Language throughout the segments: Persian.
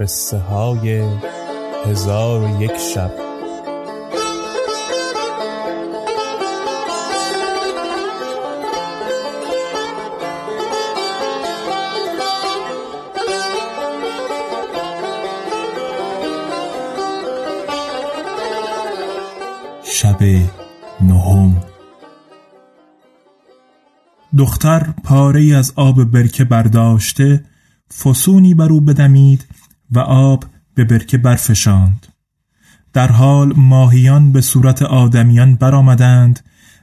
قصه های هزار و یک شب. شب نهم. دختر پاره از آب برکه برداشته فسونی بر او بدمید و آب به برکه برفشاند. در حال ماهیان به صورت آدمیان برآمدند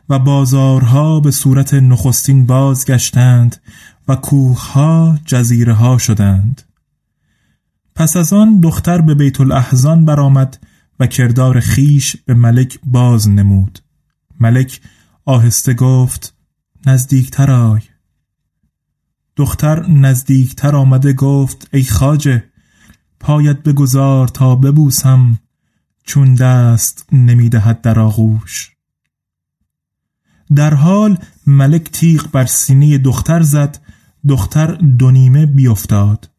و بازارها به صورت نخستین بازگشتند و کوهها جزیره ها شدند. پس از آن دختر به بیت الاحزان برآمد و کردار خیش به ملک باز نمود. ملک آهسته گفت نزدیکتر آی. دختر نزدیکتر آمده گفت ای خاجه پایت بگذار تا ببوسم چون دست نمی‌دهد در آغوش. در حال ملک تیغ بر سینه دختر زد دختر دونیمه بیفتاد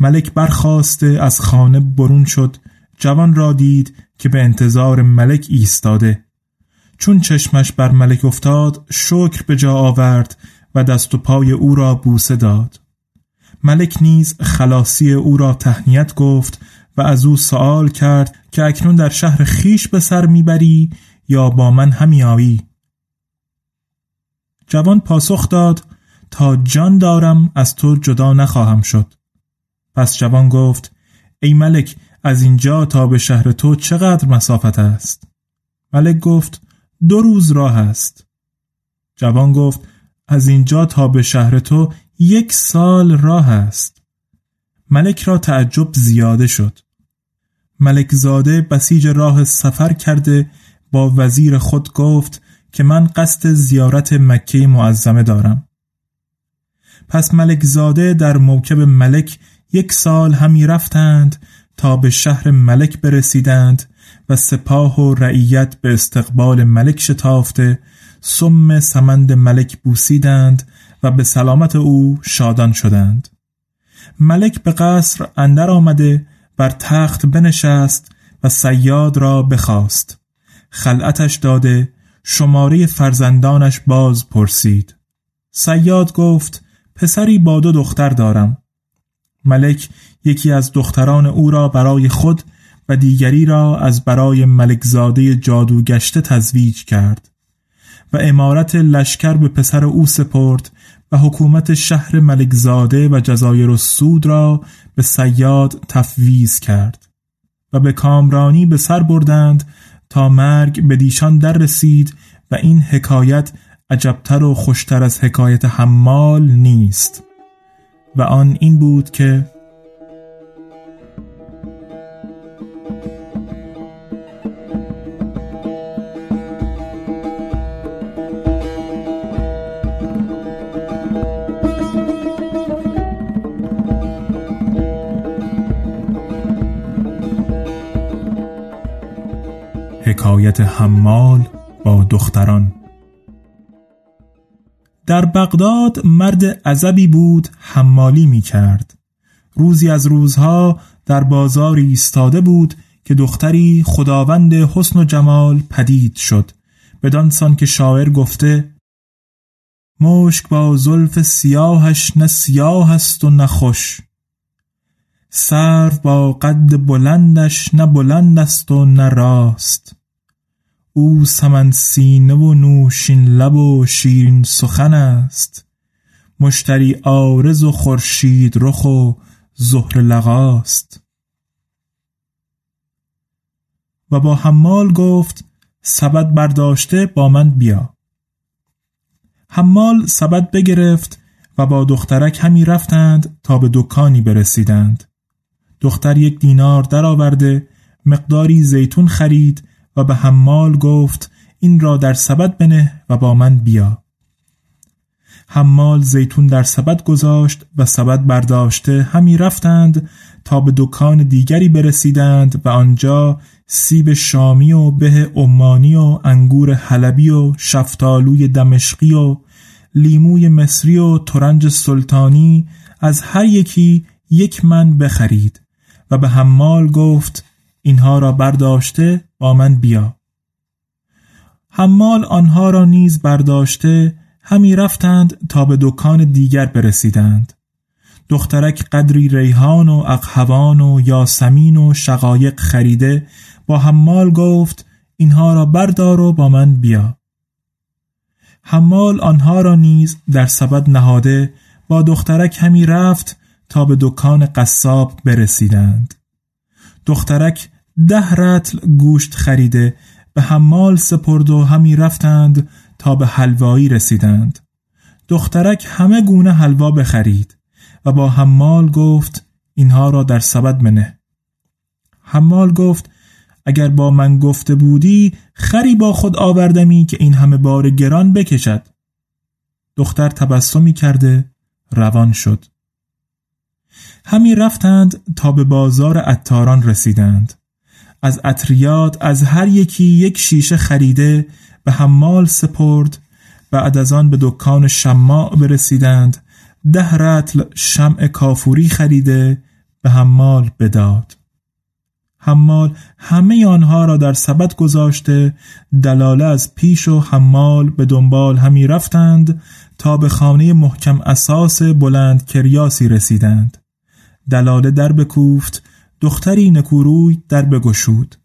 ملک برخواسته از خانه برون شد جوان را دید که به انتظار ملک ایستاده. چون چشمش بر ملک افتاد شکر به جا آورد و دست و پای او را بوسه داد. ملک نیز خلاصی او را تهنیت گفت و از او سوال کرد که اکنون در شهر خیش به سر می‌بری یا با من همی آیی؟ جوان پاسخ داد تا جان دارم از تو جدا نخواهم شد. پس جوان گفت ای ملک از اینجا تا به شهر تو چقدر مسافت است؟ ملک گفت دو روز راه است. جوان گفت از اینجا تا به شهر تو یک سال راه است. ملک را تعجب زیاده شد. ملک زاده بسیج راه سفر کرده با وزیر خود گفت که من قصد زیارت مکه معظمه دارم. پس ملک زاده در موکب ملک یک سال همی رفتند تا به شهر ملک برسیدند و سپاه و رعیت به استقبال ملک شتافته سم سمند ملک بوسیدند و به سلامت او شادان شدند. ملک به قصر اندر آمده بر تخت بنشست و سیاد را بخواست. خلعتش داده شماره فرزندانش باز پرسید. سیاد گفت پسری با دو دختر دارم. ملک یکی از دختران او را برای خود و دیگری را از برای ملکزاده جادوگشته تزویج کرد و امارت لشکر به پسر او سپرد و حکومت شهر ملکزاده و جزایر سود را به سیاد تفویز کرد و به کامرانی به سر بردند تا مرگ به دیشان در رسید و این حکایت عجبتر و خوشتر از حکایت حمال نیست و آن این بود که حکایت حمال با دختران. در بغداد مرد عذبی بود حمالی می کرد روزی از روزها در بازاری ایستاده بود که دختری خداوند حسن و جمال پدید شد. بدانسان که شاعر گفته مشک با زلف سیاهش نه سیاه است و نه خوش. سر با قد بلندش نه بلند است و نه راست. او سمن سینه و نوشین لب و شیرین سخن است. مشتری آرز و خورشید رخ و زهر لقاست و با حمال گفت سبد برداشته با من بیا. حمال سبد بگرفت و با دخترک همی رفتند تا به دکانی برسیدند. دختر یک دینار درآورده مقداری زیتون خرید و به حمال گفت این را در سبد بنه و با من بیا. حمال زیتون در سبد گذاشت و سبد برداشته همی رفتند تا به دکان دیگری برسیدند و آنجا سیب شامی و به عمانی و انگور حلبی و شفتالوی دمشقی و لیموی مصری و ترنج سلطانی از هر یکی یک من بخرید. و به حمال گفت اینها را برداشته با من بیا. حمال آنها را نیز برداشته همی رفتند تا به دکان دیگر برسیدند. دخترک قدری ریحان و اقهوان و یاسمین و شقایق خریده با حمال گفت اینها را بردار و با من بیا. حمال آنها را نیز در سبد نهاده با دخترک همی رفت تا به دکان قصاب برسیدند. دخترک ده رتل گوشت خریده به حمال سپرد و همی رفتند تا به حلوایی رسیدند. دخترک همه گونه حلوا بخرید و با حمال گفت اینها را در سبد منه. حمال گفت اگر با من گفته بودی خری با خود آوردمی که این همه بار گران بکشد. دختر تبسمی کرده روان شد. همی رفتند تا به بازار اتاران رسیدند. از اتریاد از هر یکی یک شیشه خریده به حمال سپرد بعد از آن به دکان شماع برسیدند. ده رتل شمع کافوری خریده به حمال بداد. حمال همه آنها را در سبد گذاشته دلاله از پیش و حمال به دنبال همی رفتند تا به خانه محکم اساس بلند کریاسی رسیدند. دلاله در بکوفت دختری نکوروی در بگشود.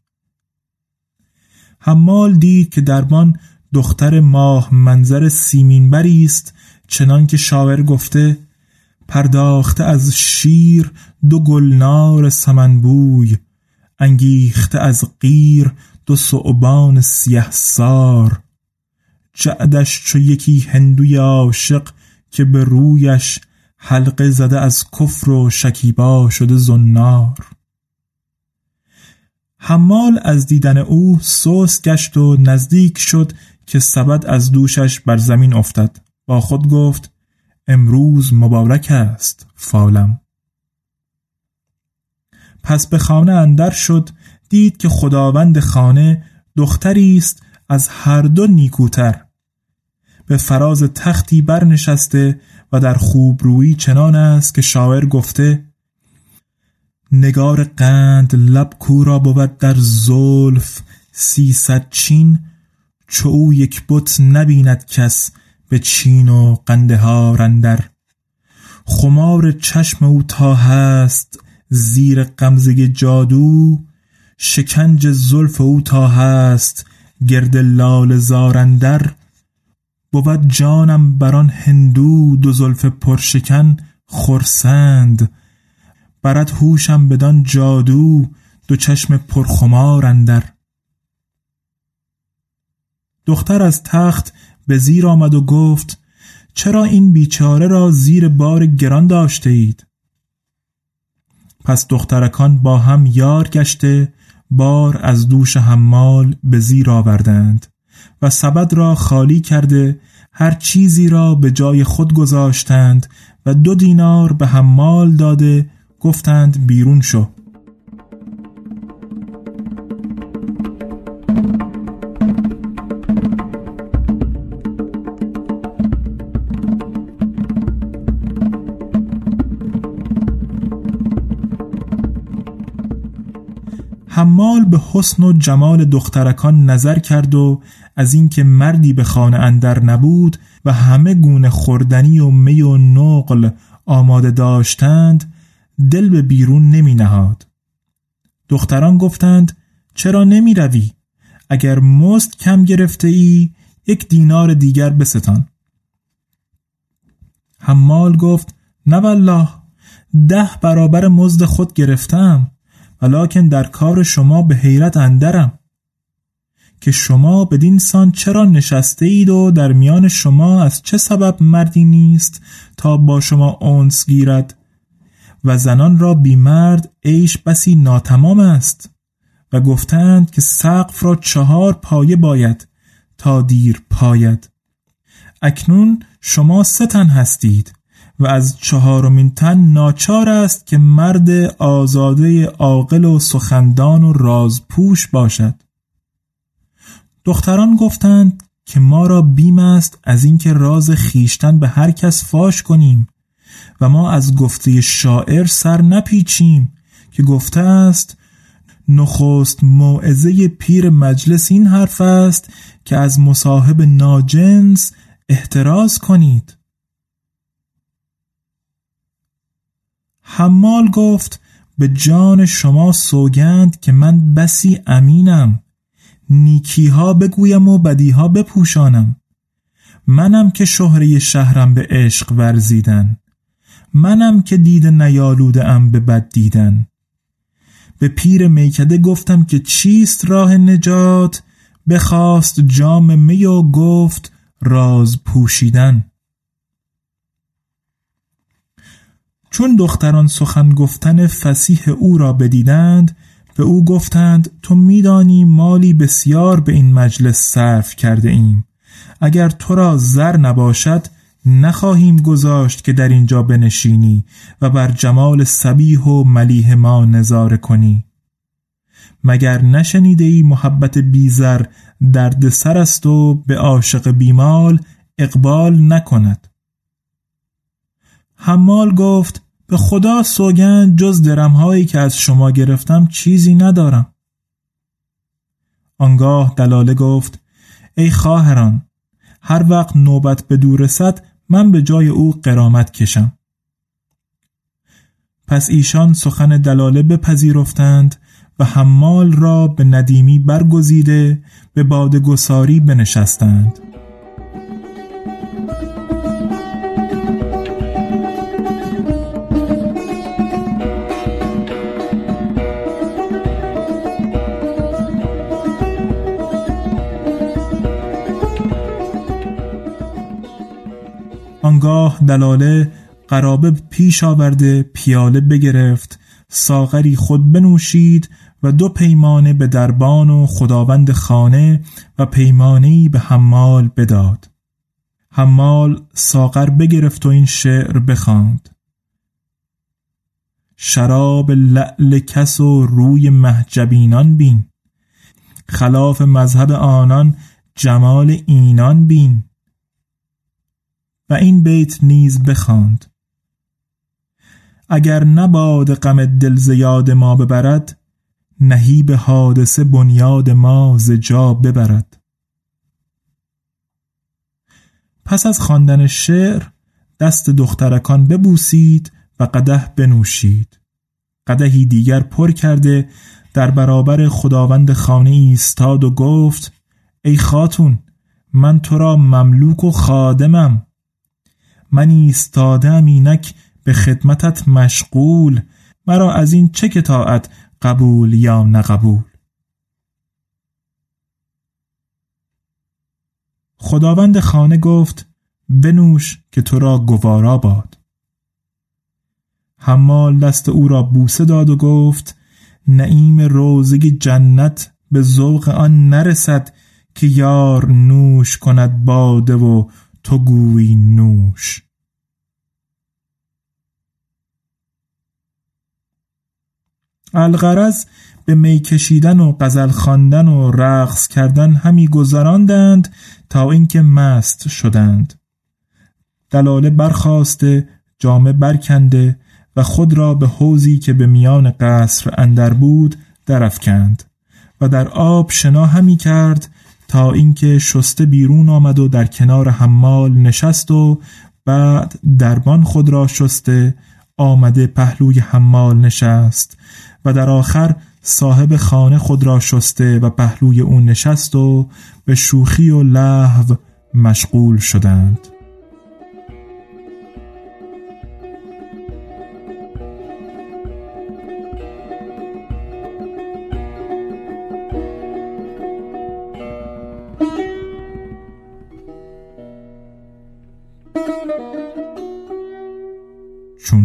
حمال دید که دربان دختر ماه منظر سیمینبری است چنان که شاعر گفته پرداخته از شیر دو گلنار سمنبوی انگیخته از قیر دو صعبان سیه سار. جعدش چو یکی هندوی عاشق که به رویش حلقه زده از کفر و شکیبا شده زنار. حمال از دیدن او سوس گشت و نزدیک شد که سبد از دوشش بر زمین افتد. با خود گفت امروز مبارک است فالم. پس به خانه اندر شد دید که خداوند خانه دختری است از هر دو نیکوتر. به فراز تختی برنشسته و در خوبرویی چنان است که شاعر گفته نگار قند لب کورا بود در زلف سیصد چین چو او یک بت نبیند کس به چین و قنده ها رندر خمار چشم او تا هست زیر قمزه جادو شکنج زلف او تا هست گرد لال زارندر بود جانم بران هندو دو زلف پرشکن خرسند برد هوشم بدان جادو دو چشم پرخمار اندر. دختر از تخت به زیر آمد و گفت چرا این بیچاره را زیر بار گران داشته اید؟ پس دخترکان با هم یار گشته بار از دوش حمال به زیر آوردند و سبد را خالی کرده هر چیزی را به جای خود گذاشتند و دو دینار به حمال داده گفتند بیرون شو. حمال به حسن و جمال دخترکان نظر کرد و از اینکه مردی به خانه اندر نبود و همه گونه خوردنی و می و نقل آماده داشتند دل به بیرون نمی نهاد. دختران گفتند چرا نمی روی؟ اگر مست کم گرفته ای یک دینار دیگر بستان. حمال گفت نه والله ده برابر مزد خود گرفتم ولیکن در کار شما به حیرت اندرم. که شما بدین سان چرا نشسته اید و در میان شما از چه سبب مردی نیست تا با شما اونس گیرد؟ و زنان را بیمرد عیش بسی ناتمام است و گفتند که سقف را چهار پایه باید تا دیر پاید. اکنون شما سه تن هستید و از چهارمین تن ناچار است که مرد آزاده عاقل و سخندان و رازپوش باشد. دختران گفتند که ما را بیم است از اینکه راز خیشتن به هر کس فاش کنیم و ما از گفته شاعر سر نپیچیم که گفته است نخست موعظه پیر مجلس این حرف است که از مصاحب ناجنس احتراز کنید. حمال گفت به جان شما سوگند که من بسی امینم. نیکیها بگویم و بدیها بپوشانم. منم که شهره شهرم به عشق ورزیدن. منم که دید نیالوده ام به بد دیدن. به پیر میکده گفتم که چیست راه نجات؟ بخواست جام می و گفت راز پوشیدن. چون دختران سخن گفتن فسیح او را بدیدند به او گفتند تو میدانی مالی بسیار به این مجلس صرف کرده ایم. اگر تو را زر نباشد نخواهیم گذاشت که در اینجا بنشینی و بر جمال سبیح و ملیح ما نظاره کنی. مگر نشنیده ای محبت بیزر درد سر است و به عاشق بیمال اقبال نکند؟ حمال گفت به خدا سوگند جز درمهایی که از شما گرفتم چیزی ندارم. آنگاه دلاله گفت ای خواهران هر وقت نوبت به دور رسد من به جای او قرامت کشم. پس ایشان سخن دلاله بپذیرفتند و حمال را به ندیمی برگزیده به بادگساری بنشستند. آنگاه دلاله قرابه پیش آورده پیاله بگرفت ساغری خود بنوشید و دو پیمانه به دربان و خداوند خانه و پیمانهی به حمال بداد. حمال ساغر بگرفت و این شعر بخواند. شراب لعل کس و روی محجبینان بین خلاف مذهب آنان جمال اینان بین. این بیت نیز بخواند. اگر نباد غم دل زیاد ما ببرد نهیب حادثه بنیاد ما ز جا ببرد. پس از خواندن شعر دست دخترکان ببوسید و قده بنوشید. قدهی دیگر پر کرده در برابر خداوند خانه ایستاد و گفت ای خاتون من تو را مملوک و خادمم. من ایستادم اینک به خدمتت مشغول مرا از این چه کتاعت قبول یا نقبول؟ خداوند خانه گفت بنوش که تو را گوارا باد. حمال دست او را بوسه داد و گفت نعیم روزگی جنت به ذوق آن نرسد که یار نوش کند باده و تو گویی نوش. الغرض به می کشیدن و غزل خواندن و رقص کردن همی گذراندند تا اینکه مست شدند. دلاله برخواسته جامه برکنده و خود را به حوزی که به میان قصر اندر بود درفکند و در آب شنا همی کرد تا اینکه شسته بیرون آمد و در کنار حمال نشست و بعد دربان خود را شسته آمده پهلوی حمال نشست و در آخر صاحب خانه خود را شسته و پهلوی او نشست و به شوخی و لحو مشغول شدند.